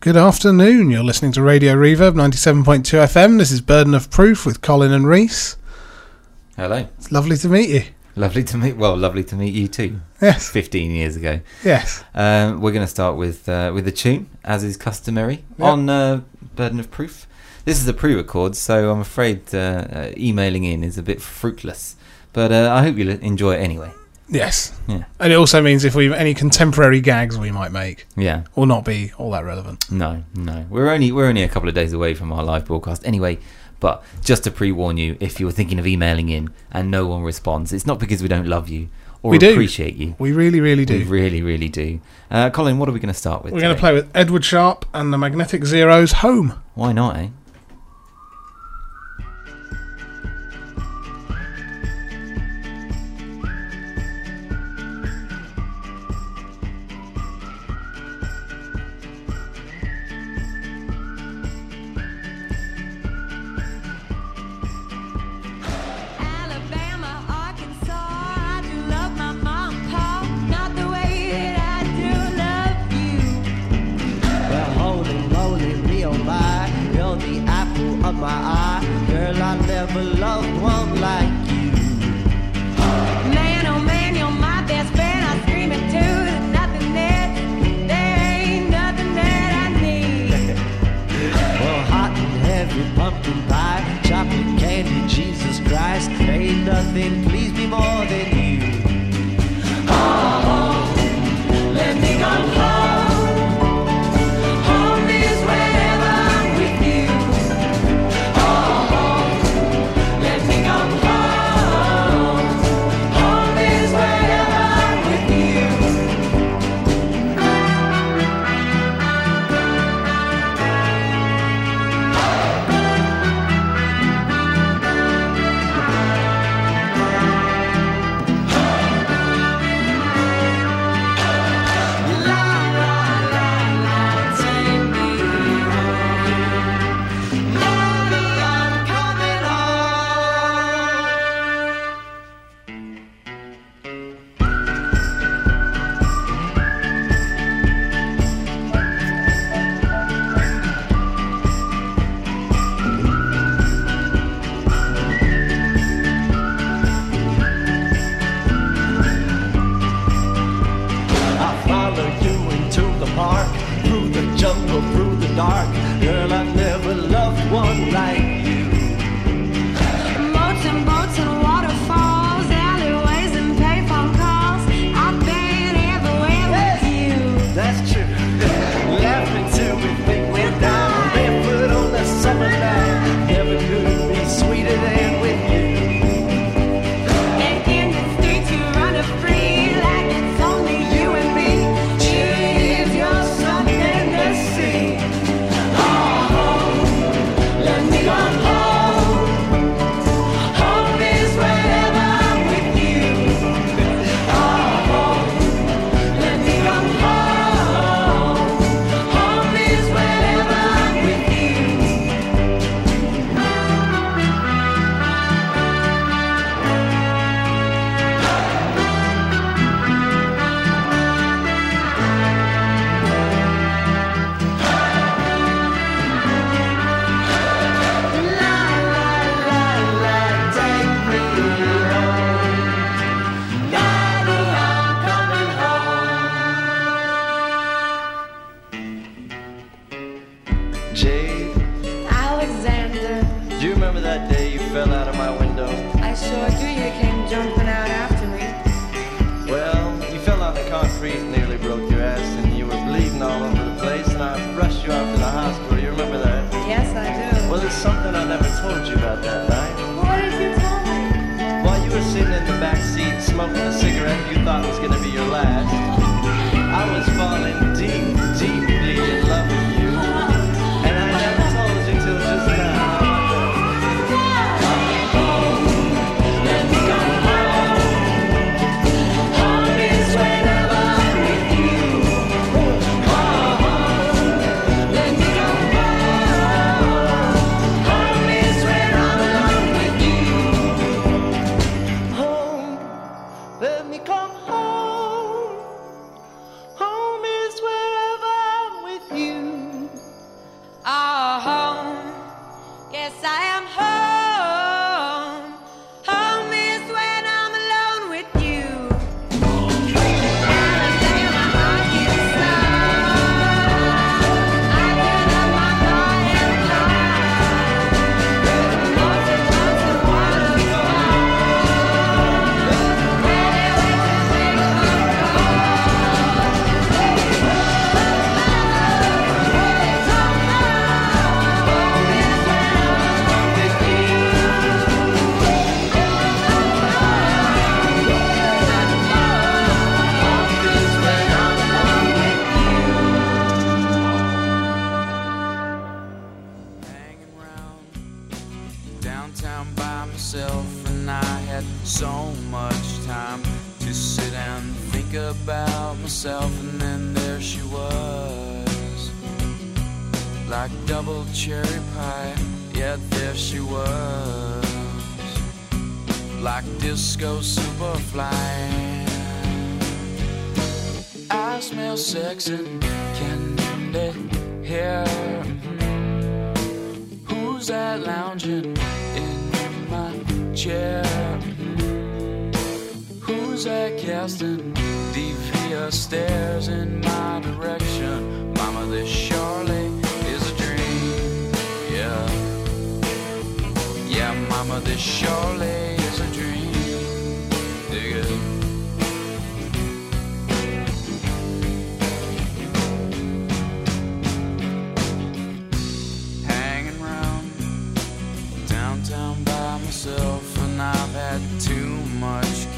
Good afternoon. You're listening to Radio Reverb 97.2 FM. This is Burden of Proof with Colin and Reese. Hello. It's lovely to meet you. Lovely to meet. Well, lovely to meet you too. Yes. Fifteen years ago. Yes. Um, we're going to start with uh, with the tune, as is customary Yep. on uh, Burden of Proof. This is a pre-record, so I'm afraid uh, uh, emailing in is a bit fruitless. But uh, I hope you'll enjoy it anyway. Yes. Yeah. And it also means if we've any contemporary gags we might make Yeah. will not be all that relevant. No, no. We're only we're only a couple of days away from our live broadcast anyway. But just to pre-warn you, if you're thinking of emailing in and no one responds, it's not because we don't love you or We do. appreciate you. We really, really do. We really, really do. Uh, Colin, what are we going to start with? We're going to today? play with Edward Sharpe and the Magnetic Zeros Home. Why not, eh?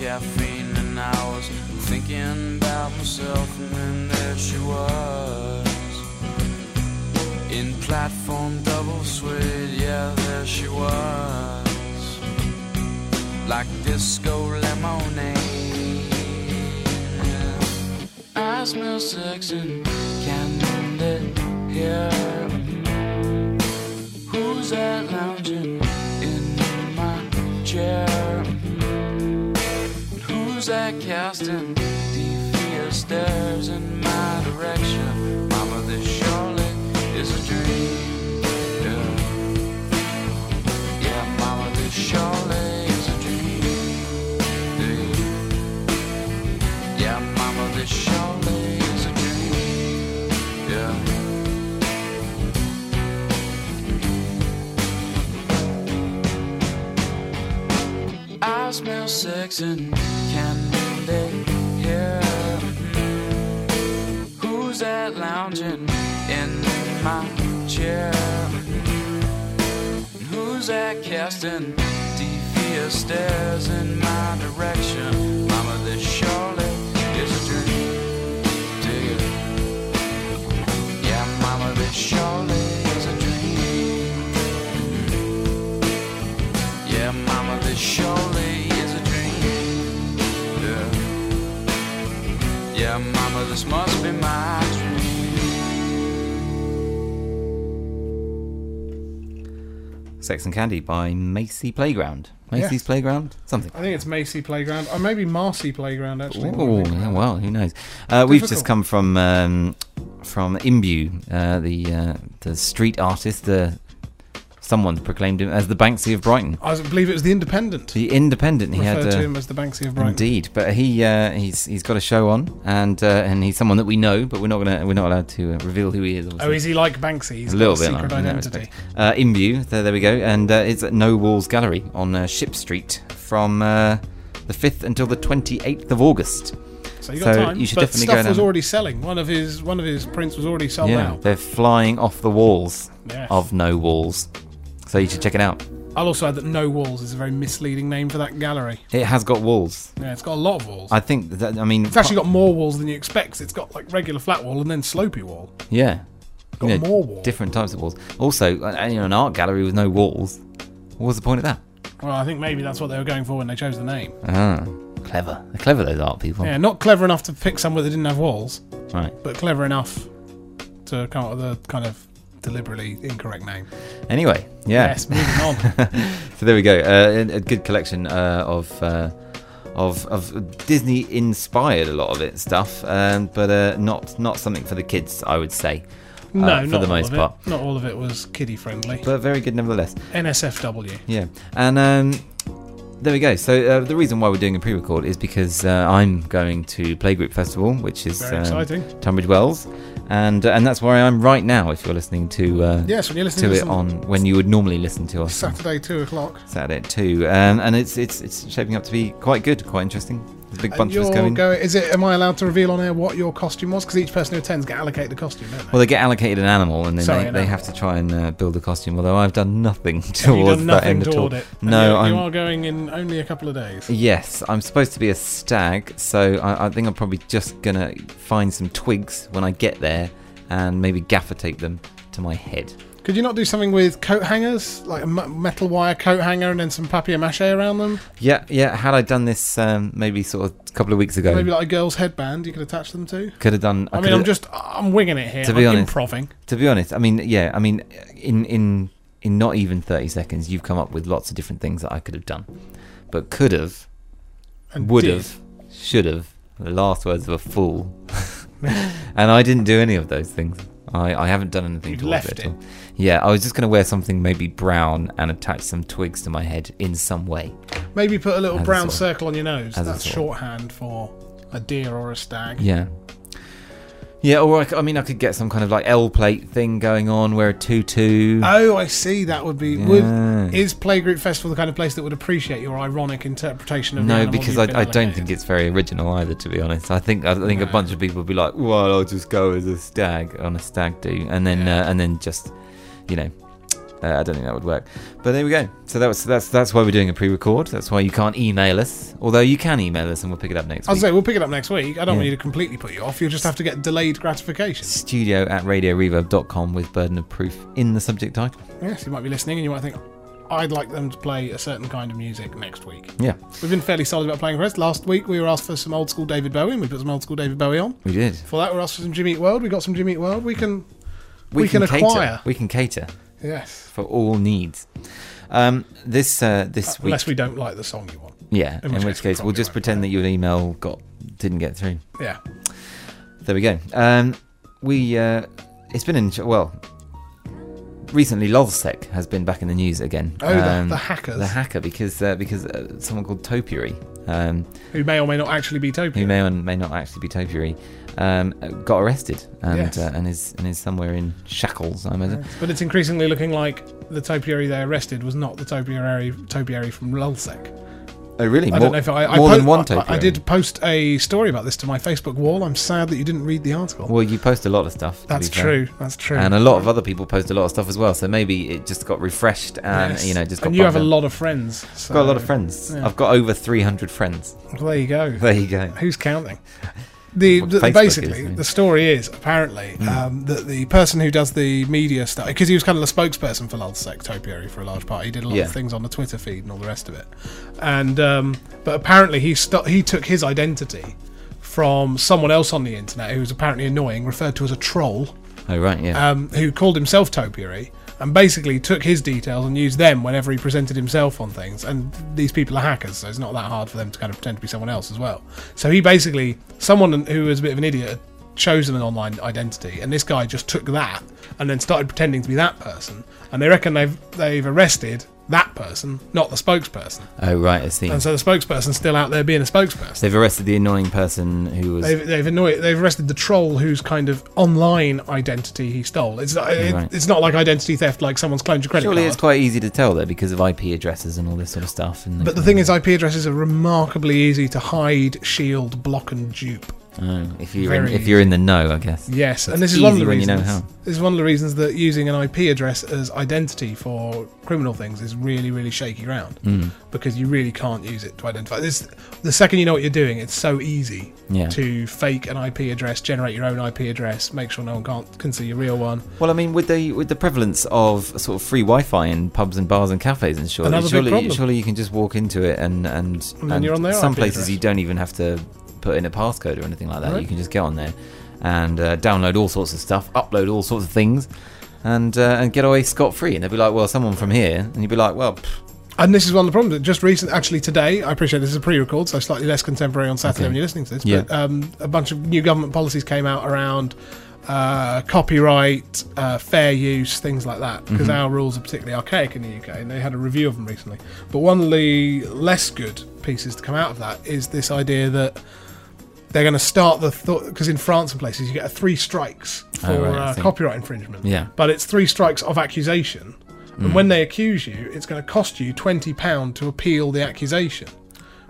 Caffeine, and I was thinking about myself, and then there she was in platform double suede, yeah, there she was, like disco lemonade. I smell sex and candy here. Who's that lounging in my chair? Casting stares in my direction? Mama, this surely is a dream. Yeah, yeah Mama, this surely is a dream. Yeah, yeah Mama, this surely is a dream. Yeah. I smell sex and That lounging in my chair? Who's that casting devious stares in my direction? Mama, this surely is a dream. Dig. Yeah, Mama, this surely is a dream. Yeah, Mama, this surely is a dream. Yeah. Yeah, Mama, this must be my Sex and Candy by Macy Playground. Macy's Yes. Playground? Something. I think it's Macy Playground, or maybe Marcy Playground actually. Oh, yeah, well, who knows? Uh, we've just come from um, from Imbue, uh, the uh, the street artist. The someone proclaimed him as the Banksy of Brighton, I believe it was the Independent. the Independent. He referred had to uh, him as the Banksy of Brighton. indeed, but he uh, he's he's got a show on, and uh, and he's someone that we know, but we're not gonna we're not allowed to uh, reveal who he is. Oh, is he like Banksy? He's a little bit secret like, in identity. Uh, Imbue, there, there we go, and uh, it's at No Walls Gallery on uh, Ship Street from uh, the 5th until the 28th of August. So you got So time. you should but definitely stuff was already selling. One of his one of his prints was already sold yeah, out. they're flying off the walls Yes. of No Walls, so you should check it out. I'll also add that No Walls is a very misleading name for that gallery. It has got walls. Yeah, it's got a lot of walls. I think that I mean it's actually got more walls than you expect. It's got like regular flat wall and then slopey wall. yeah, Got You know, more walls. different types of walls. Also, uh, you know, an art gallery with no walls. What was the point of that? Well, I think maybe that's what they were going for when they chose the name. Ah, clever. They're clever those art people. Yeah, not clever enough to pick somewhere that didn't have walls, Right. but clever enough to come up with a kind of deliberately incorrect name. Anyway, yeah. Yes, moving on. so there we go. Uh, a a good collection uh, of, uh, of of Disney inspired a lot of it stuff, um, but uh, not not something for the kids, I would say. No, uh, for not the most part, It. Not all of it was kiddie friendly. but very good nevertheless. NSFW. Yeah, and um, there we go. So uh, the reason why we're doing a pre-record is because uh, I'm going to Playgroup Festival, which is Very um, exciting. Tunbridge Wells, and uh, and that's where I am right now. If you're listening to uh, Yes, when you're listening to to it on when you would normally listen to us Saturday, two o'clock. Saturday at two, um, and it's it's it's shaping up to be quite good, quite interesting. There's a big bunch of us going. going. Is it? Am I allowed to reveal on air what your costume was? Because each person who attends get allocated a costume, don't they? Well, they get allocated an animal, and then Sorry, they, an they have to try and uh, build a costume. Although I've done nothing towards done that nothing end at all. it? No, you, I'm. you are going in only a couple of days. Yes, I'm supposed to be a stag, so I, I think I'm probably just gonna find some twigs when I get there and maybe gaffer tape them to my head. Could you not do something with coat hangers, like a m- metal wire coat hanger, and then some papier mâché around them? Yeah, yeah. Had I done this um, maybe sort of a couple of weeks ago, Maybe like a girl's headband you could attach them to. could have done. I, mean, I'm just I'm winging it here. To be I'm honest. improving. To be honest, I mean, yeah, I mean, in in in not even thirty seconds, you've come up with lots of different things that I could have done, but could have, And would did. have, should have. The last words of a fool, and I didn't do any of those things. I, I haven't done anything towards left it. it. Yeah, I was just going to wear something maybe brown and attach some twigs to my head in some way. Maybe put a little As a brown sort of- circle on your nose. as a That's sort shorthand for a deer or a stag. Yeah. Yeah, or I, c- I mean, I could get some kind of like L plate thing going on, wear a tutu. Oh, I see. That would be. Yeah. Would, is Playgroup Festival the kind of place that would appreciate your ironic interpretation of the No, animal because you've I, been I don't allocated? think it's very original either. To be honest, I think I think a bunch of people would be like, "Well, I'll just go as a stag on a stag do," and then uh, and then just, you know, uh, I don't think that would work. But there we go. So that was that's that's why we're doing a pre-record. That's why you can't email us, although you can email us and we'll pick it up next I'll week. say we'll pick it up next week. I don't want you to completely put you off. You'll just have to get delayed gratification. Studio at radioreverb.com with burden of proof in the subject title. Yes, you might be listening and you might think, I'd like them to play a certain kind of music next week. Yeah, We've been fairly solid about playing for us. Last week we were asked for some old school David Bowie and we put some old school David Bowie on. we did. For that we were asked for some Jimmy Eat World. We got some Jimmy Eat World. We can, We can, can cater. acquire. We can cater yes. for all needs. Um, this uh, this week, Unless we don't like the song you want. yeah. in In, which which case we case, we'll just pretend that your email got didn't get through. Yeah. There we go. Um, we uh, it's been in well recently. LulzSec has been back in the news again. Oh, the, Um, the hackers the hacker because uh, because uh, someone called Topiary, um, who may or may not actually be Topiary, who may or may not actually be Topiary, um, got arrested and Yes. uh, and is and is somewhere in shackles. I imagine. But it's increasingly looking like the topiary they arrested was not the topiary topiary from LulzSec. Oh really? I don't know if I, I more than one I- I, did post a story about this to my Facebook wall. I'm sad that you didn't read the article. Well, you post a lot of stuff. That's be fair. true. That's true. And a lot of other people post a lot of stuff as well. So maybe it just got refreshed and Yes. you know just got. and you have a lot of friends. So, I've got a lot of friends. yeah. I've got over 300 friends. Well, there you go. There you go. Who's counting? The, the basically is, the story is apparently Hmm. um, that the person who does the media stuff because he was kind of the spokesperson for LulzSec Topiary for a large part. He did a lot Yeah. of things on the Twitter feed and all the rest of it. And um, but apparently he st- he took his identity from someone else on the internet who was apparently annoying, referred to as a troll, Oh right, yeah. um, who called himself Topiary, and basically took his details and used them whenever he presented himself on things. And these people are hackers, so it's not that hard for them to kind of pretend to be someone else as well. So he basically, someone who was a bit of an idiot, chosen an online identity, and this guy just took that and then started pretending to be that person. And they reckon they've they've arrested that person, not the spokesperson. oh right, I see. And so the spokesperson's still out there being a spokesperson. They've arrested the annoying person who was. They've, they've annoyed. They've arrested the troll whose kind of online identity he stole. It's not. It, Right. It's not like identity theft, like someone's cloned your credit Surely card. it's quite easy to tell though because of IP addresses and all this sort of stuff. And but the thing is, IP addresses are remarkably easy to hide, shield, block, and dupe. Oh, if you're in, if you're in the know, I guess. Yes, and this is one of the when you reasons. know how. This is one of the reasons that using an IP address as identity for criminal things is really, really shaky ground Mm. because you really can't use it to identify. This the second you know what you're doing, it's so easy Yeah. to fake an IP address, generate your own IP address, make sure no one can't can see your real one. Well, I mean, with the with the prevalence of sort of free Wi-Fi in pubs and bars and cafes and surely, Another surely, surely you can just walk into it and and, And then you're on some IP places address. you don't even have to put in a passcode or anything like that. Right. You can just get on there and uh, download all sorts of stuff, upload all sorts of things, and uh, and get away scot free. And they'll be like, "Well, someone from here," and you'd be like, "Well, pff, And this is one of the problems. that Just recent, actually today, I appreciate this is a pre-record, so slightly less contemporary on Saturday Okay. when you're listening to this. Yeah. But um, a bunch of new government policies came out around uh, copyright, uh, fair use, things like that. Because Mm-hmm. our rules are particularly archaic in the UK, and they had a review of them recently. But one of the less good pieces to come out of that is this idea that they're going to start the thought because in France and places you get a three strikes for Oh, right, uh, copyright infringement. Yeah. But it's three strikes of accusation. Mm. And when they accuse you, it's going to cost you £20 to appeal the accusation,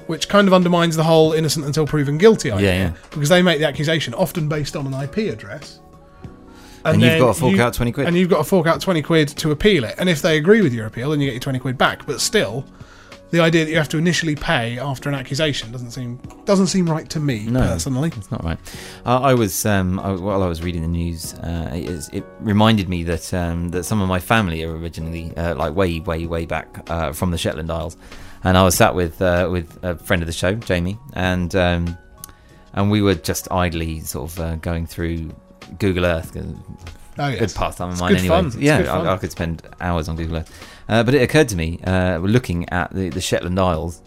which kind of undermines the whole innocent until proven guilty idea. Yeah, yeah. Because they make the accusation often based on an IP address. And you've got to fork you- out 20 quid. And you've got to fork out 20 quid to appeal it. And if they agree with your appeal, then you get your 20 quid back. But still, the idea that you have to initially pay after an accusation doesn't seem doesn't seem right to me No. personally. It's not right. Uh, I was um, I, while I was reading the news, uh, it, it reminded me that um, that some of my family are originally uh, like way, way, way back uh, from the Shetland Isles, and I was sat with uh, with a friend of the show, Jamie, and um, and we were just idly sort of uh, going through Google Earth. Oh yes. Good pastime of mine, anyway. fun. Yeah. I, I could spend hours on Google Earth. Uh, but it occurred to me, uh, looking at the, the Shetland Isles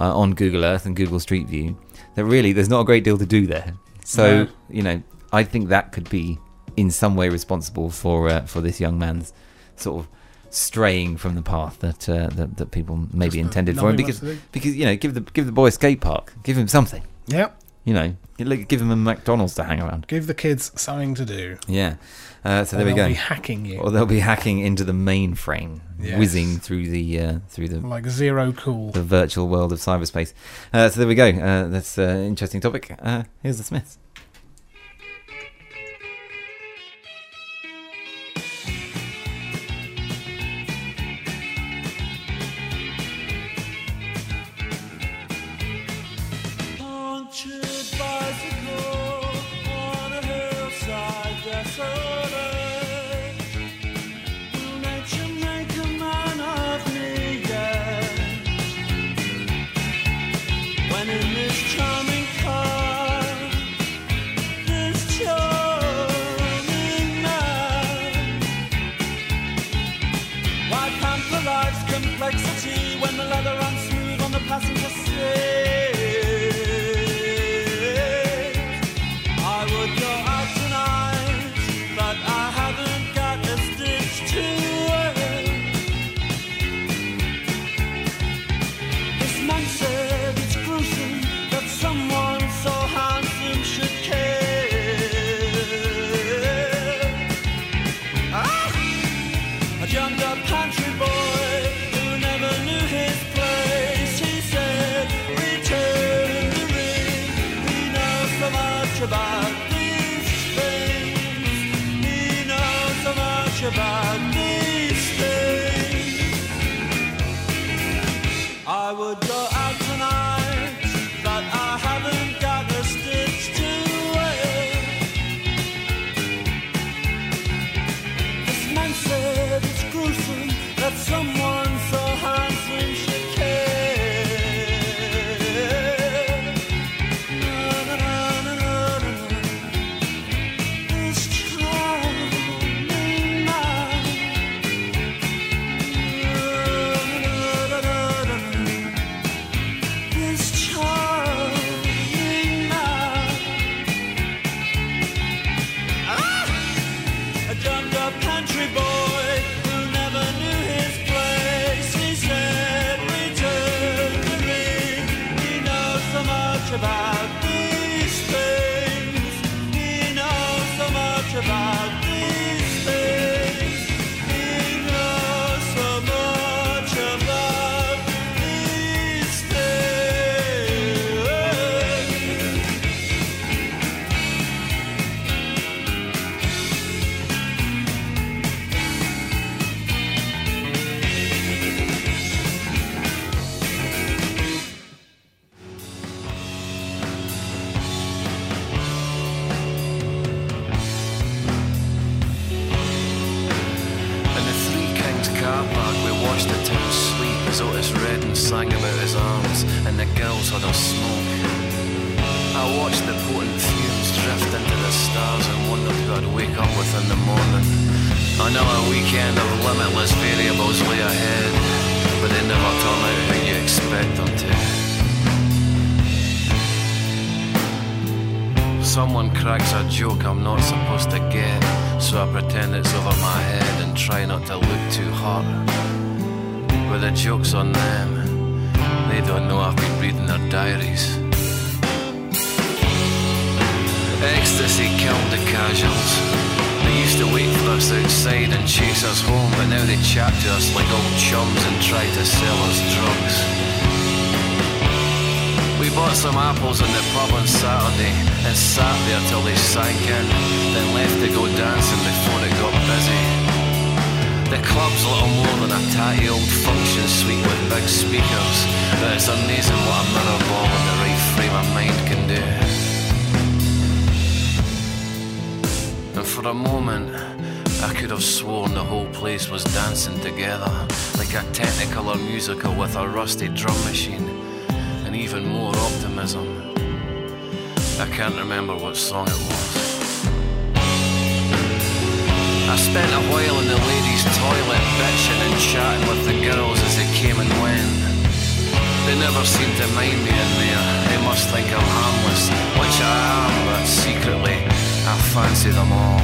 uh, on Google Earth and Google Street View, that really there's not a great deal to do there. So No. you know, I think that could be in some way responsible for uh, for this young man's sort of straying from the path that uh, that, that people maybe Just intended for him because much to do. because you know give the give the boy a skate park, give him something. Yep. You know, give him a McDonald's to hang around. Give the kids something to do. Yeah. Uh, so or there we they'll go. Be hacking you Or they'll be hacking into the mainframe, Yes. whizzing through the uh, through the like zero cool. the virtual world of cyberspace. Uh, so there we go. Uh, that's an interesting topic. Uh, here's the Smiths. A moment, I could have sworn the whole place was dancing together, like a technicolor musical with a rusty drum machine, and even more optimism. I can't remember what song it was. I spent a while in the ladies' toilet bitching and chatting with the girls as they came and went. They never seem to mind me in there. They must think I'm harmless, which I am, but secretly I fancy them all.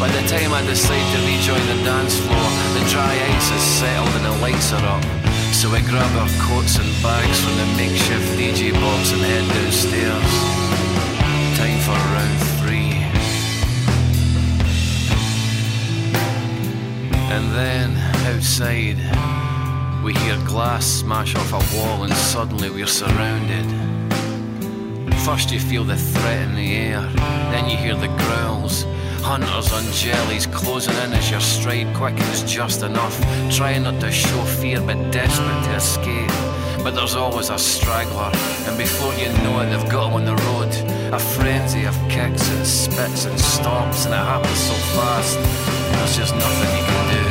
By the time I decide to rejoin the dance floor, the dry ice has settled and the lights are up. So we grab our coats and bags from the makeshift DJ box and head downstairs. Time for round three. And then, outside, we hear glass smash off a wall and suddenly we're surrounded. First you feel the threat in the air, then you hear the growls. Hunters on jellies closing in as your stride quickens just enough, trying not to show fear but desperate to escape. But there's always a straggler, and before you know it, they've got on the road. A frenzy of kicks and spits and stomps, and it happens so fast, there's just nothing you can do.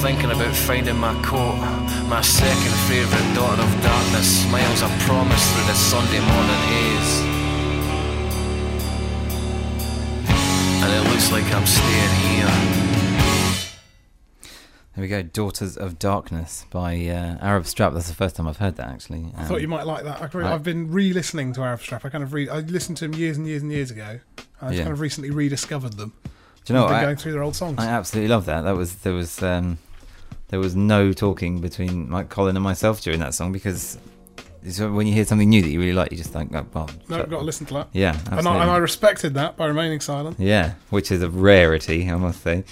Thinking about finding my coat, my second favourite daughter of darkness smiles a promise through the Sunday morning haze. And it looks like I'm staying here. There we go. Daughters of Darkness by uh, Arab Strap. That's the first time I've heard that actually. I Um, thought you might like that. I agree. I- I've been re-listening to Arab Strap. I kind of re- I listened to them years and years and years ago. I just Yeah. kind of recently rediscovered them. do you know I've what? been I, going through their old songs. I absolutely love that. That was there was um, there was no talking between Mike Colin and myself during that song because when you hear something new that you really like, you just think, oh, well, no, shut- got to listen to that. yeah, And. I, and I respected that by remaining silent. Yeah, which is a rarity, I must say.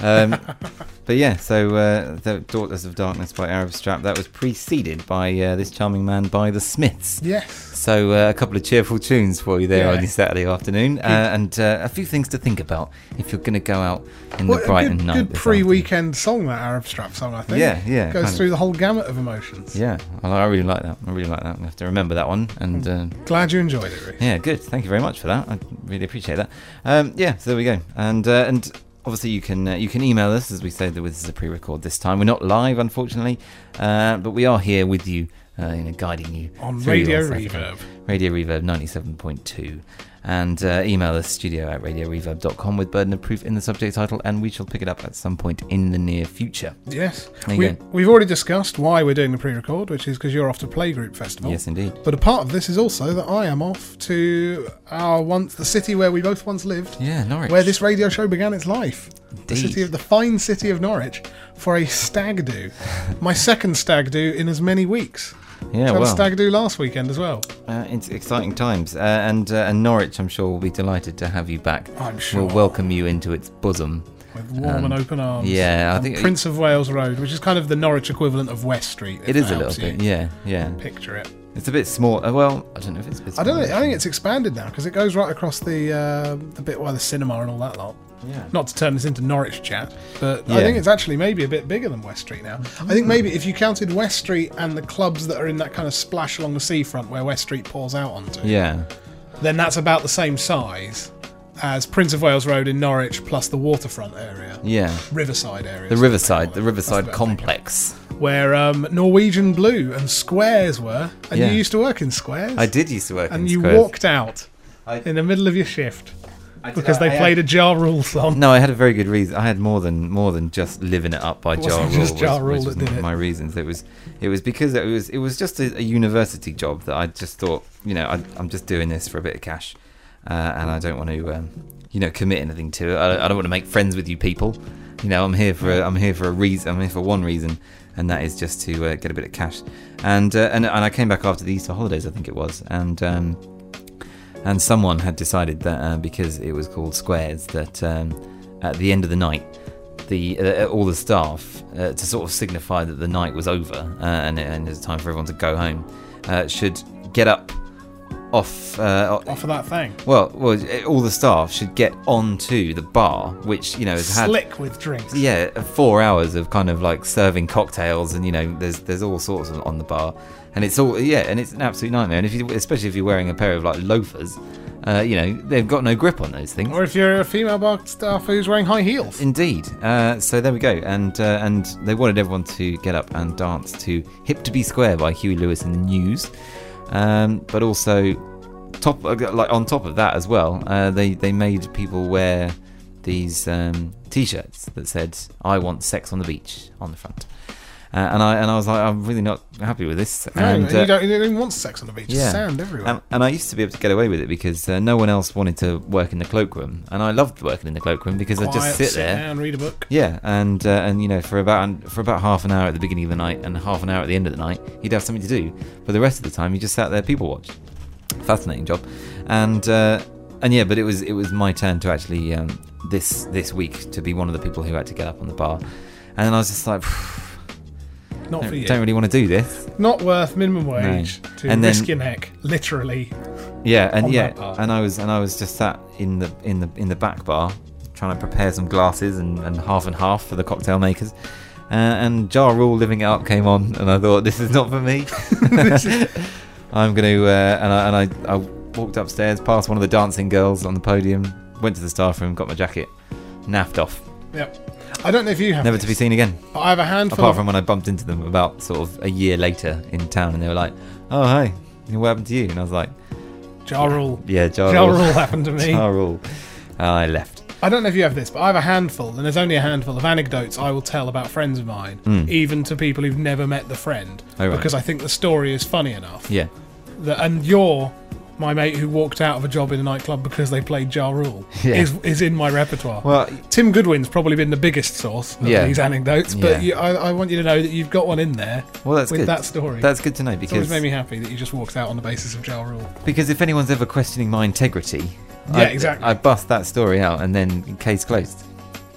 Um, but yeah, so uh, the Daughters of Darkness by Arab Strap that was preceded by uh, this charming man by the Smiths. Yes. So uh, a couple of cheerful tunes for you there Yeah. on your Saturday afternoon, uh, and uh, a few things to think about if you're going to go out in Well, the bright good, night. good pre-weekend song, that Arab Strap song. I think. Yeah, yeah, Goes kind of. through the whole gamut of emotions. Yeah, I, I really like that. I really like that. I have to remember that one. And uh, Glad you enjoyed it, yeah, good. Thank you very much for that. I really appreciate that. Um, yeah, so there we go. And uh, and obviously you can uh, you can email us as we say that this is a pre-record this time. We're not live, unfortunately, uh, but we are here with you, uh, you know, guiding you On Radio. Reverb. Radio Reverb 97.2. And uh, email us studio at radioreverb.com with burden of proof in the subject title, and we shall pick it up at some point in the near future. Yes. We, we've already discussed why we're doing the pre-record, which is because you're off to Playgroup Festival. Yes, indeed. But a part of this is also that I am off to our once the city where we both once lived, Yeah, Norwich. where this radio show began its life. The city of the fine city of Norwich for a stag do. My second stag do in as many weeks. Yeah, well, stag do last weekend as well. uh, it's exciting times. Uh, and, uh, and Norwich, I'm sure, will be delighted to have you back. I'm sure. We'll welcome you into its bosom. With warm Um, and open arms. yeah, I think- Prince of Wales Road, which is kind of the Norwich equivalent of West Street. It is a little bit, yeah, yeah. Picture it. It's a bit small. Uh, well, I don't know if it's a bit I don't know. I think it's expanded now because it goes right across the uh, the bit where the cinema and all that lot. Yeah. Not to turn this into Norwich chat, but I think it's actually maybe a bit bigger than West Street now. I think maybe if you counted West Street and the clubs that are in that kind of splash along the seafront where West Street pours out onto, Yeah. then that's about the same size as Prince of Wales Road in Norwich plus the waterfront area, Yeah. Riverside area. The Riverside, the Riverside That's the better thing. complex. where um, Norwegian Blue and Squares were, and Yeah. you used to work in Squares. I did used to work in squares. and you squares. walked out I- in the middle of your shift because they I had- played a Ja Rule song. No, I had a very good reason. I had more than more than just living it up by It Ja wasn't Rule. just was- Ja Rule which that was did it. My reasons. It was it was because it was it was just a, a university job that I just thought you know I, I'm just doing this for a bit of cash, uh, and I don't want to um, you know commit anything to it. I, I don't want to make friends with you people. You know, I'm here for a, I'm here for a reason. I'm here for one reason, and that is just to uh, get a bit of cash. And uh, and and I came back after the Easter holidays, I think it was, and. Um, and someone had decided that uh, because it was called Squares, that um, at the end of the night, the uh, all the staff, uh, to sort of signify that the night was over uh, and, and it's time for everyone to go home, uh, should get up off. Uh, Off of that thing. well, well, all the staff should get onto the bar, which you know has had Slick with drinks. yeah, four hours of kind of like serving cocktails, and you know, there's there's all sorts of, on the bar, and it's all yeah, and it's an absolute nightmare. And if you, especially if you're wearing a pair of like loafers, uh, you know, they've got no grip on those things. Or if you're a female bar staff who's wearing high heels. Indeed. Uh, so there we go, and uh, and they wanted everyone to get up and dance to "Hip to Be Square" by Huey Lewis and the News, um, but also top uh, like on top of that as well, uh, they they made people wear these um, t-shirts that said "I want sex on the beach" on the front, uh, and I and I was like, I'm really not happy with this. No, and, you, uh, don't, you don't even want sex on the beach. yeah. Sand everywhere. and, and I used to be able to get away with it because uh, no one else wanted to work in the cloakroom, and I loved working in the cloakroom because I'd just Quiet, sit there. and read a book. Yeah, and uh, and you know for about for about half an hour at the beginning of the night and half an hour at the end of the night, you'd have something to do. But the rest of the time, you just sat there people watched. Fascinating job, and uh, and yeah, but it was it was my turn to actually um, this this week to be one of the people who had to get up on the bar, and then I was just like, Not for don't, you. don't really want to do this. Not worth minimum wage to And then- risk your neck, literally. Yeah, and yeah, and I was and I was just sat in the in the in the back bar trying to prepare some glasses and, and half and half for the cocktail makers. Uh, and Ja Rule Living It Up came on, and I thought this is not for me. I'm going to, uh, and, I, and I, I walked upstairs past one of the dancing girls on the podium, went to the staff room, got my jacket, naffed off, Yep. I don't know if you have. never to be seen again. but I have a handful. Apart of- from when I bumped into them about sort of a year later in town, and they were like, "Oh, hi, what happened to you?" And I was like, Ja Rule. "Yeah, Ja, Ja Rule." Happened to me. Ja Rule. And I left. I don't know if you have this, but I have a handful, and there's only a handful of anecdotes I will tell about friends of mine, hmm. even to people who've never met the friend. Oh, right. because I think the story is funny enough. Yeah. That, and you're my mate who walked out of a job in a nightclub because they played Ja Rule Yeah. is, is in my repertoire. Well, Tim Goodwin's probably been the biggest source of Yeah. these anecdotes, but Yeah. you, I, I want you to know that you've got one in there well, that's with good. that story. That's good to know it's always made me happy that you just walked out on the basis of Ja Rule. because if anyone's ever questioning my integrity, Yeah, I, exactly. I bust that story out and then case closed.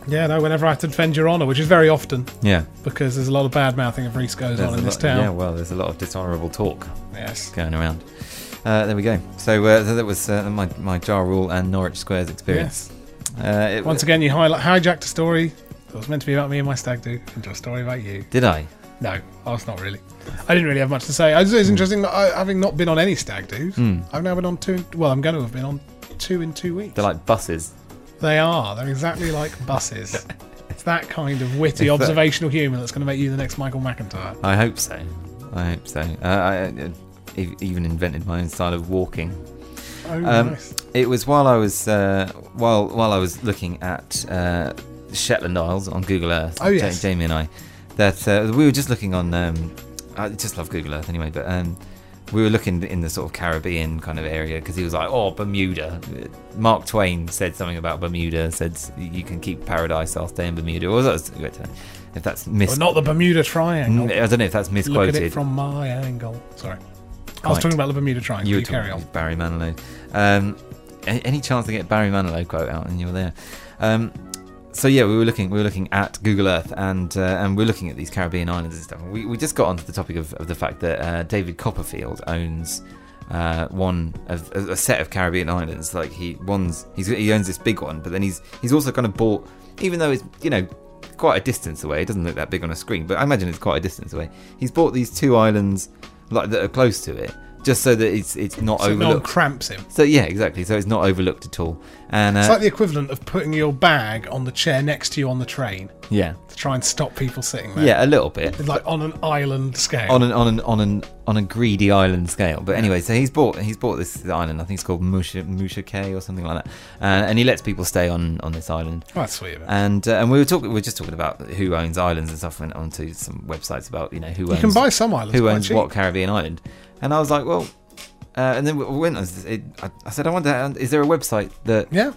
Yeah, no, whenever I have to defend your honour, which is very often Yeah. because there's a lot of bad mouthing of Reese goes There's on in this lot- town. Yeah, well, there's a lot of dishonourable talk Yes. going around. Uh, there we go. So, uh, so that was uh, my my Ja Rule and Norwich Squares experience. Uh, it, Once again, you highlight, hijacked a story that was meant to be about me and my stag do into a story about you. did I? No, I was not really. I didn't really have much to say. I- It's interesting that I, having not been on any stag do's, Hmm. I've now been on two. Well, I'm going to have been on two in two weeks. They're like buses. They are. They're exactly like buses. it's that kind of witty It's that- observational humour that's going to make you the next Michael McIntyre. I hope so. I hope so. Uh, I uh, even invented my own style of walking. Oh, Um, nice. It was while I was uh, while while I was looking at uh, Shetland Isles on Google Earth. Oh, yes. Ja- Jamie and I, that uh, we were just looking on. Um, I just love Google Earth anyway, but um, we were looking in the sort of Caribbean kind of area because he was like, "Oh, Bermuda." Mark Twain said something about Bermuda. Said you can keep paradise. I'll stay in Bermuda. Or was that, if that's mis- But not the Bermuda Triangle. I don't know if that's misquoted. Look at it from my angle. Sorry. I was talking about the Bermuda Triangle. You You, were carry talking on. Barry Manilow. Um, any, any chance to get Barry Manilow quote out, and you were there. Um, so yeah, we were looking. We were looking at Google Earth, and uh, and we're looking at these Caribbean islands and stuff. We, we just got onto the topic of, of the fact that uh, David Copperfield owns uh, one of a, a set of Caribbean islands. Like he one's he's, he owns this big one, but then he's he's also kind of bought, even though it's you know quite a distance away. It doesn't look that big on a screen, but I imagine it's quite a distance away. He's bought these two islands like that are close to it, just so that it's it's not So no one overlooked. cramps him. So yeah, exactly. So it's not overlooked at all. And uh, It's like the equivalent of putting your bag on the chair next to you on the train yeah, to try and stop people sitting there. yeah, a little bit like on an island scale. on an on an on an on a greedy island scale. But anyway, so he's bought he's bought this island. I think it's called Musha Musha Cay or something like that. Uh, and he lets people stay on on this island. Oh, that's sweet. And uh, and we were talking we were just talking about who owns islands and stuff. Went onto some websites about you know who You owns can buy some islands. who owns what Caribbean island. And I was like, well. Uh, and then we went. It, I, I said, I wonder, is there a website that Yeah.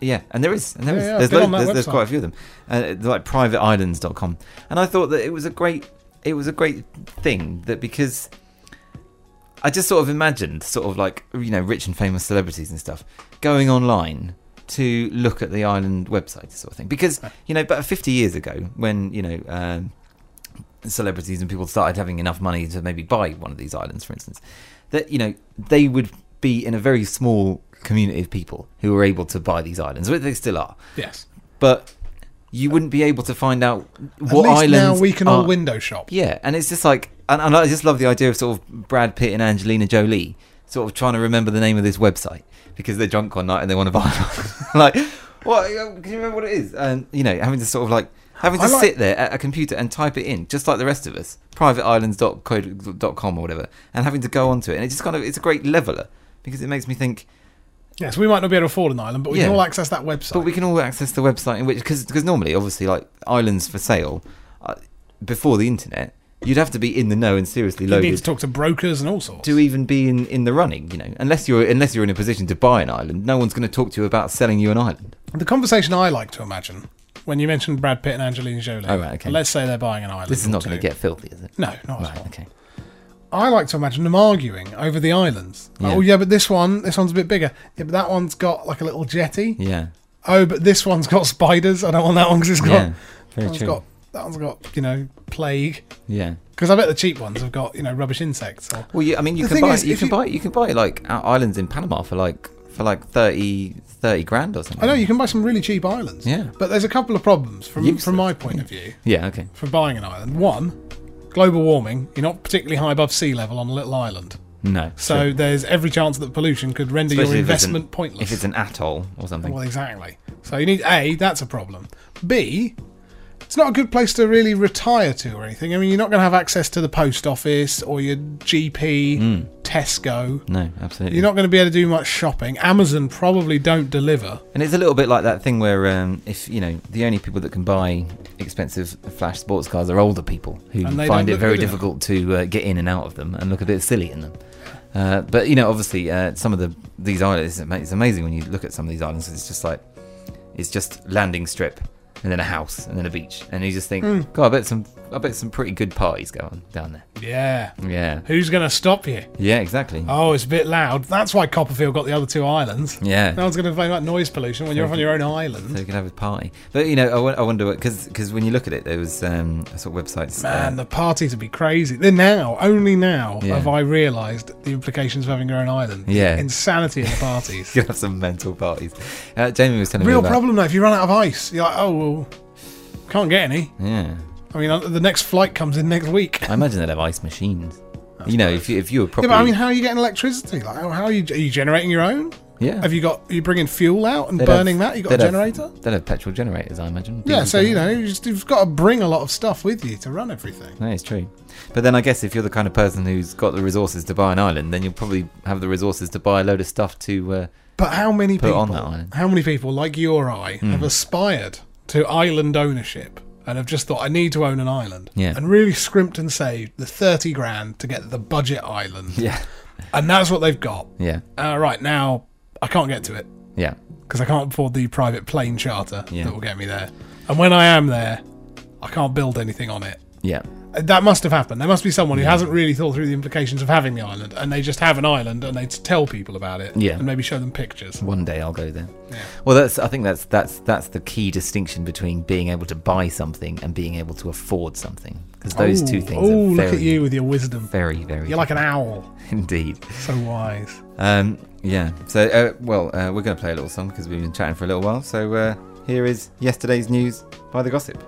Yeah, and there is, and there Yeah, is. yeah, there's, been lo- on that there's, there's quite a few of them, uh, like privateislands.com, and I thought that it was a great, it was a great thing that because I just sort of imagined sort of like you know rich and famous celebrities and stuff going online to look at the island website sort of thing. Because you know but 50 years ago when you know um, celebrities and people started having enough money to maybe buy one of these islands for instance that you know they would be in a very small community of people who were able to buy these islands which they still are Yes. but you wouldn't be able to find out At what least islands now we can all are- window shop. yeah, and it's just like, and, and I just love the idea of sort of Brad Pitt and Angelina Jolie sort of trying to remember the name of this website because they're drunk one night and they want to buy it. like, what? Can you remember what it is? And you know, having to sort of like having to like- sit there at a computer and type it in, just like the rest of us, privateislands.co.com or whatever, and having to go onto it, and it just kind of it's a great leveler because it makes me think. Yes, we might not be able to afford an island, but we Yeah. can all access that website. But we can all access the website in which because normally, obviously, like islands for sale uh, before the internet, you'd have to be in the know and seriously you loaded need to talk to brokers and all sorts. to even be in, in the running, you know, unless you're unless you're in a position to buy an island, no one's going to talk to you about selling you an island. The conversation I like to imagine when you mentioned Brad Pitt and Angelina Jolie. Oh, right, okay. Let's say they're buying an island. This is or not going to get filthy, is it? No, not at Right. all. Okay. I like to imagine them arguing over the islands. Yeah. Oh yeah, but this one, this one's a bit bigger. Yeah, but that one's got like a little jetty. Yeah. Oh, but this one's got spiders. I don't want that one because it's got. Yeah. that Very one's true. got. That one's got you know plague. Yeah. Because I bet the cheap ones have got you know rubbish insects. Or, Well, you, I mean, you The can thing buy is, you if can you- buy you can buy like uh, islands in Panama for like for like 30, 30 grand or something. I know you can buy some really cheap islands. Yeah. But there's a couple of problems from Useless. from my point of view Yeah. Okay. for buying an island. One, global warming. You're not particularly high above sea level on a little island. No. So true. there's every chance that pollution could render Especially your if an- investment pointless. if it's an atoll or something. Well, exactly. So you need A, that's a problem. B, it's not a good place to really retire to or anything. I mean, you're not going to have access to the post office or your GP, Tesco. no, absolutely. You're not going to be able to do much shopping. Amazon probably don't deliver. And it's a little bit like that thing where, um, if you know, the only people that can buy expensive flash sports cars are older people who find it very difficult to uh, get in and out of them and look a bit silly in them. Uh, but you know, obviously, uh, some of the these islands, it's amazing when you look at some of these islands. It's just like it's just landing strip and then a house and then a beach, and you just think, Hmm. God, I bet some, I bet some pretty good parties go on down there. Yeah. Yeah, Who's going to stop you? yeah, exactly. Oh, it's a bit loud. That's why Copperfield got the other two islands. Yeah. No one's going to complain about noise pollution when you're off on your own so island. you can have a party. But you know, I, won- I wonder because when you look at it, there was um, sort of websites. Man, uh, the parties would be crazy. Then now, only now, Yeah. have I realised the implications of having your own island. Yeah. Insanity in the parties. you have some mental parties. Uh, Jamie was telling me Real problem though, if you run out of ice, you're like, oh, well, can't get any. Yeah, I mean, uh, the next flight comes in next week. I imagine they'd have ice machines. you know, if you if you were Yeah, properly. but I mean, how are you getting electricity? Like, how how are you, are you generating your own? Yeah. Have you got? Are you bringing fuel out and They'd burning have- that? You got a they'd have- generator? They'd have petrol generators, I imagine. Yeah. So you know, you just, you've got to bring a lot of stuff with you to run everything. No, it's true. But then I guess if you're the kind of person who's got the resources to buy an island, then you'll probably have the resources to buy a load of stuff to. Uh, But how many Put people? on that island. How many people like you or I Hmm. have aspired to island ownership and I've just thought I need to own an island? Yeah. And really scrimped and saved the thirty grand to get the budget island. yeah. And that's what they've got. Yeah. Uh, right now, I can't get to it Yeah. because I can't afford the private plane charter Yeah. that will get me there. And when I am there, I can't build anything on it. Yeah. That must have happened. There must be someone who hasn't really thought through the implications of having the island, and they just have an island and they tell people about it, Yeah. and maybe show them pictures. One day I'll go there. Yeah. Well, that's. I think that's that's that's the key distinction between being able to buy something and being able to afford something, because those two things Oh, look at you with your wisdom. very, very. You're like an owl. indeed. So wise. Um, yeah. So, uh, well, uh, we're going to play a little song because we've been chatting for a little while. So uh, here is yesterday's news by the Gossip.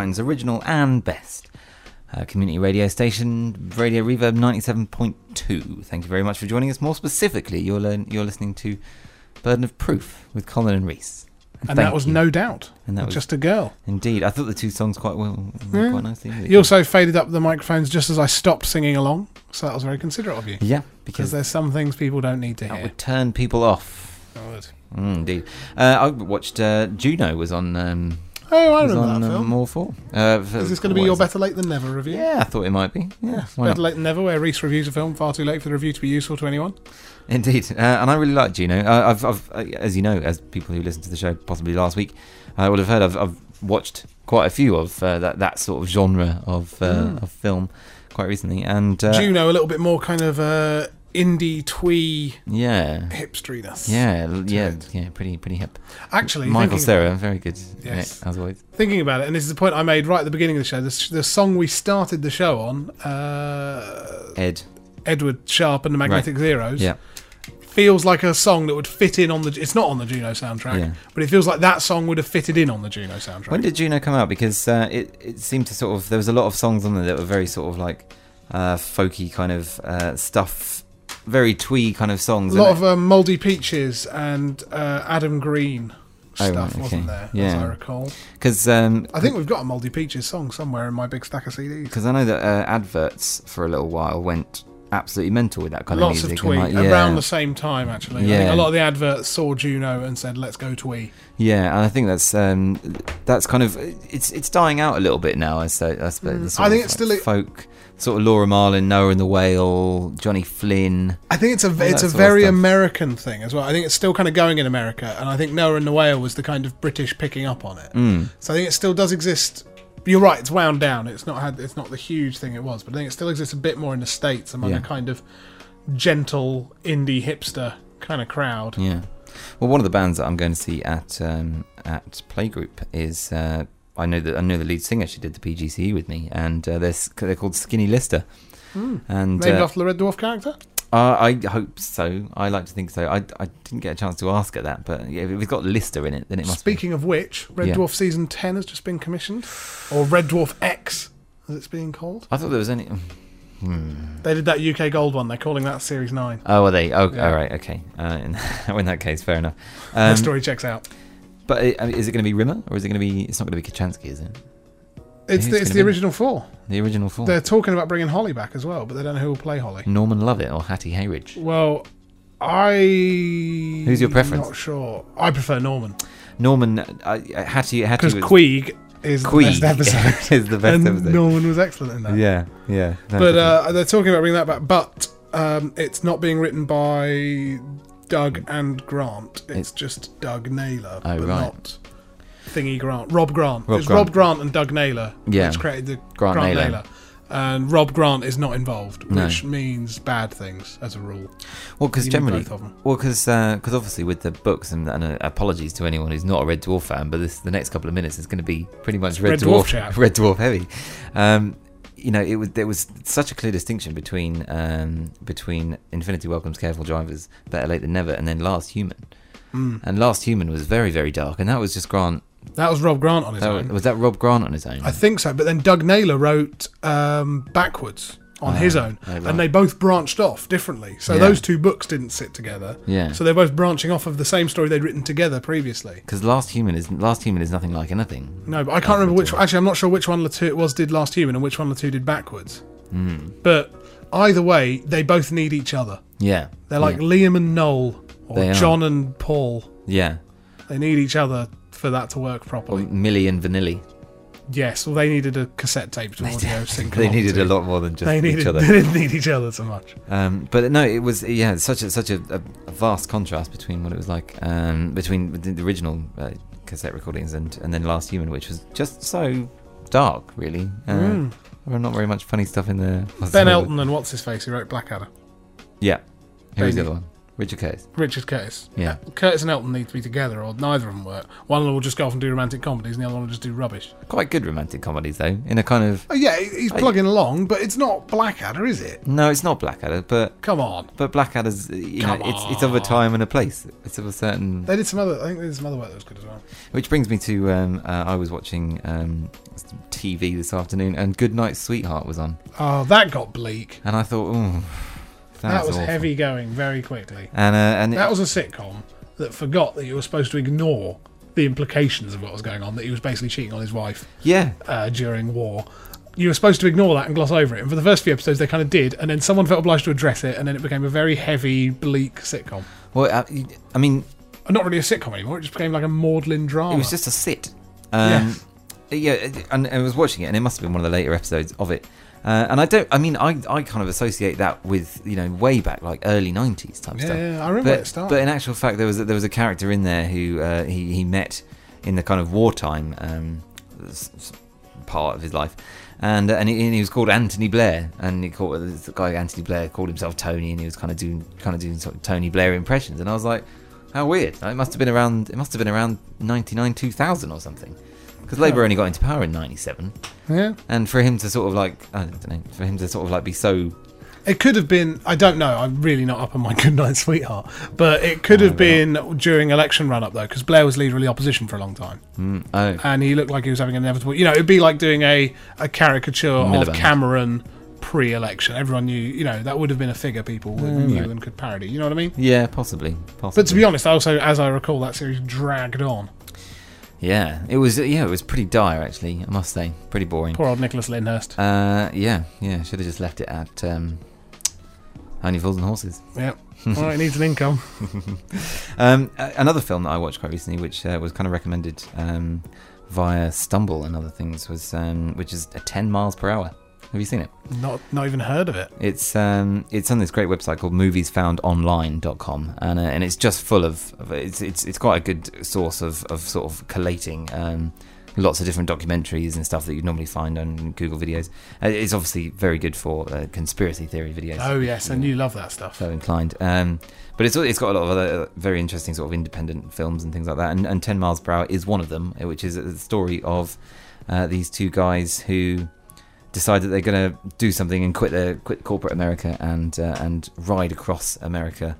Brighton's original and best uh, community radio station, Radio Reverb 97.2. Thank you very much for joining us. More specifically, you're, learn- you're listening to Burden of Proof with Colin and Reese. And thank that was you. no doubt. And that was- just a girl. Indeed. I thought the two songs quite well, Yeah. quite nicely. You also faded up the microphones just as I stopped singing along, so that was very considerate of you. Yeah, Because there's some things people don't need to that hear. That would turn people off. I would. Mm, indeed. Uh, I watched uh, Juno was on. Um, Oh, I remember on that um, film. More for. Uh, for- Is this going to be your? Better Late Than Never review? Yeah, I thought it might be. Yeah, why not? Better Late Than Never, where Reese reviews a film far too late for the review to be useful to anyone. Indeed, uh, and I really like Juno. Uh, I've, I've, uh, as you know, as people who listened to the show possibly last week, uh, would have heard. I've, I've watched quite a few of uh, that that sort of genre of uh, Mm. of film quite recently, and uh, Juno, a little bit more kind of uh, indie twee yeah, hipsteriness. yeah, yeah, it. yeah, pretty pretty hip. Actually, Michael Cera, very good, Yes. as always. thinking about it, and this is the point I made right at the beginning of the show. The, the song we started the show on, uh, Ed, Edward Sharpe and the Magnetic Zeros, yeah, feels like a song that would fit in on the. It's not on the Juno soundtrack, Yeah. but it feels like that song would have fitted in on the Juno soundtrack. When did Juno come out? Because uh, it it seemed to sort of there was a lot of songs on there that were very sort of like uh, folky kind of uh, stuff, very twee kind of songs. a lot of um, Moldy Peaches and uh, Adam Green Oh, stuff right, okay. wasn't there, as Yeah. I recall. because um, I think we've got a Moldy Peaches song somewhere in my big stack of CDs. because I know that uh, adverts for a little while went absolutely mental with that kind Lots of of music. twee and, like, yeah, around the same time. Actually, I think Yeah. a lot of the adverts saw Juno and said, "Let's go twee." yeah, and I think that's um, that's kind of it's it's dying out a little bit now. I say, I suppose. Mm. I think it's like, still folk, sort of Laura Marling, Noah and the Whale, Johnny Flynn. I think it's a it's a very. American thing as well. I think it's still kind of going in America, and I think Noah and the Whale was the kind of British picking up on it. Mm. So I think it still does exist. You're right; it's wound down. It's not had. It's not the huge thing it was, but I think it still exists a bit more in the states among Yeah. a kind of gentle indie hipster kind of crowd. Yeah. Well, one of the bands that I'm going to see at um, at Playgroup is uh, I know that I know the lead singer. She did the PGCE with me, and uh, they're they're called Skinny Lister. And Named uh, after the Red Dwarf character. uh, I hope so. I like to think so. I, I didn't get a chance to ask her that, but yeah, if it's got Lister in it, then it must be. Speaking of which, Red Yeah. Dwarf season ten has just been commissioned, or Red Dwarf X, as it's being called. I thought there was any. They did that UK Gold one. They're calling that Series Nine. Oh, are they? Oh, Yeah. all right, okay. Uh, in, in that case, fair enough. the Um, story checks out. But uh, is it going to be Rimmer or is it going to be? It's not going to be Kochanski, is it? It's who's the, it's the be- original four. The original four. They're talking about bringing Holly back as well, but they don't know who will play Holly. Norman Lovett or Hattie Hayridge. Well, I. Who's your preference? Not sure. I prefer Norman Norman, uh, Hattie, Hattie because Queeg is Queeg the best episode, is the best and episode. Norman was excellent in that. Yeah, yeah. No, But uh, they're talking about bringing that back, but um, it's not being written by Doug and Grant. It's It- just Doug Naylor, Oh, but right. not Thingy Grant. Rob Grant. Rob it's Grant. Rob Grant and Doug Naylor, Yeah. which created the Grant Grant, Naylor. Naylor. And Rob Grant is not involved, No. which means bad things as a rule. well, because you need generally, both of 'em. well, because obviously with the books and, and uh, apologies to anyone who's not a Red Dwarf fan, but this the next couple of minutes is going to be pretty much Red, Red Dwarf Dwarf, chat. Red Dwarf heavy. Um, you know, it was there was such a clear distinction between um, between Infinity Welcomes Careful Drivers, Better Late Than Never, and then Last Human. Mm. And Last Human was very very dark, and that was just Grant. That was Rob Grant on his That own. was, that Rob Grant on his own? I think so. But then Doug Naylor wrote um, Backwards on his own, oh, right. and they both branched off differently. So Yeah. those two books didn't sit together. Yeah. So they're both branching off of the same story they'd written together previously. Because Last Human is Last Human is nothing like anything. No, but I can't remember which. Actually, I'm not sure which one Latu it was did Last Human and which one Latu did Backwards. Hmm. But either way, they both need each other. Yeah, They're like yeah. Liam and Noel, or They are. John and Paul. yeah, They need each other for that to work or properly. Milli and Vanilli. Yes, well, they needed a cassette tape to audio sync. They needed to. a lot more than just They each other. They didn't need each other so much. Um, but no, it was yeah, such a such a, a, vast contrast between what it was like um, between the, the original uh, cassette recordings and and then Last Human, which was just so dark, really. Uh, Mm. Not very much funny stuff in there. Ben. Elton and what's his face? Who wrote Blackadder? Yeah. Who was the other one? Richard Curtis. Richard Curtis. Yeah. Curtis and Elton need to be together, or neither of them work. One of them will just go off and do romantic comedies, and the other one will just do rubbish. Quite good romantic comedies though, in a kind of Oh yeah, he- he's I- plugging along, but it's not Blackadder, is it? no, it's not Blackadder, but Come on. but Blackadder's you know Come it's it's of a time and a place. It's of a certain They did some other. I think they did some other work that was good as well. Which brings me to um, uh, I was watching um, TV this afternoon, and Good Night Sweetheart was on, Oh, that got bleak. and I thought, oh, that was heavy going very quickly. And uh, and That was a sitcom that forgot that you were supposed to ignore the implications of what was going on. That he was basically cheating on his wife yeah, uh, during war. You were supposed to ignore that and gloss over it. And for the first few episodes, they kind of did, and then someone felt obliged to address it, and then it became a very heavy, bleak sitcom. well, uh, I mean, Not really a sitcom anymore. It just became like a maudlin drama. it was just a sit. Um, yeah, it- and I was watching it, and it must have been one of the later episodes of it. Uh, and I don't, I mean, I, I kind of associate that with you know way back like early '90s type Yeah, stuff. yeah, I remember but, it started. But in actual fact, there was a, there was a character in there who uh, he he met in the kind of wartime um, part of his life, and uh, and, he, and he was called Anthony Blair, and he called the guy Anthony Blair called himself Tony, and he was kind of doing kind of doing sort of Tony Blair impressions, and I was like, how weird! It must have been around it must have been around '99 2000 or something. Because Labour only got into power in '97, yeah. and for him to sort of like I don't know, for him to sort of like be so It could have been. I don't know. I'm really not up on my good night, sweetheart. But it could Oh, have been during election run up though, because Blair was leader of the opposition for a long time, mm, oh and he looked like he was having an inevitable. You know, it'd be like doing a a caricature of Cameron pre-election. Everyone knew. You know, that would have been a figure people knew and could parody. You know what I mean? yeah, possibly, possibly. But to be honest, also, as I recall, that series dragged on. Yeah, it was. Yeah, it was pretty dire actually. I must say, pretty boring. Poor old Nicholas Lyndhurst. Uh, yeah, yeah. Should have just left it at um, Only Fools and Horses. Yeah. All right, it needs an income. Um, another film that I watched quite recently, which uh, was kind of recommended um, via Stumble and other things, was um, which is a 10 miles per hour. Have you seen it? Not not even heard of it. It's um, it's on this great website called moviesfoundonline.com and uh, and it's just full of, of it's it's it's quite a good source of, of sort of collating um, lots of different documentaries and stuff that you'd normally find on Google videos. Uh, It's obviously very good for uh, conspiracy theory videos. Oh yes, and you love that stuff. so inclined. Um, but it's it's got a lot of other very interesting sort of independent films and things like that. And, and Ten Miles Per Hour is one of them, which is the story of uh, these two guys who decide that they're going to do something and quit their quit corporate America and uh, and ride across America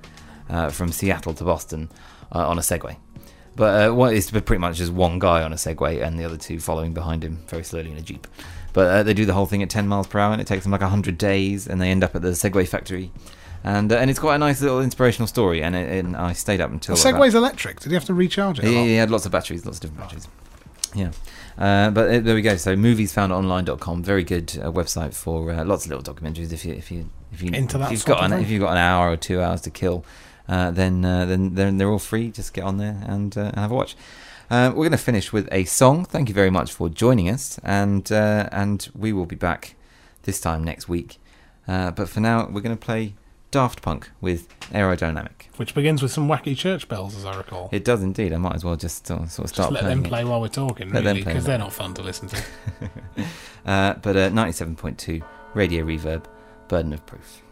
uh, from Seattle to Boston uh, on a Segway. But uh, what is pretty much just one guy on a Segway and the other two following behind him very slowly in a jeep. But uh, they do the whole thing at 10 miles per hour and it takes them like 100 days and they end up at the Segway factory. And uh, and it's quite a nice little inspirational story. And, it, and I stayed up until The about- Segway's electric. Did you have to recharge it? yeah, he had lots of batteries, lots of different batteries. Yeah. Uh, but uh, there we go. So moviesfoundonline.com, very good uh, website for uh, lots of little documentaries. If you if you if you Into that if you've got an, if you've got an hour or two hours to kill, uh, then uh, then then they're all free. Just get on there and uh, have a watch. Uh, we're going to finish with a song. Thank you very much for joining us, and uh, and we will be back this time next week. Uh, but for now, we're going to play Daft Punk with Aerodynamic. Which begins with some wacky church bells, as I recall. It does indeed. I might as well just sort of Just start let playing them it. play while we're talking, Let them really, because they're not fun to listen to. Uh, but uh, 97.2 Radio Reverb, Burden of Proof.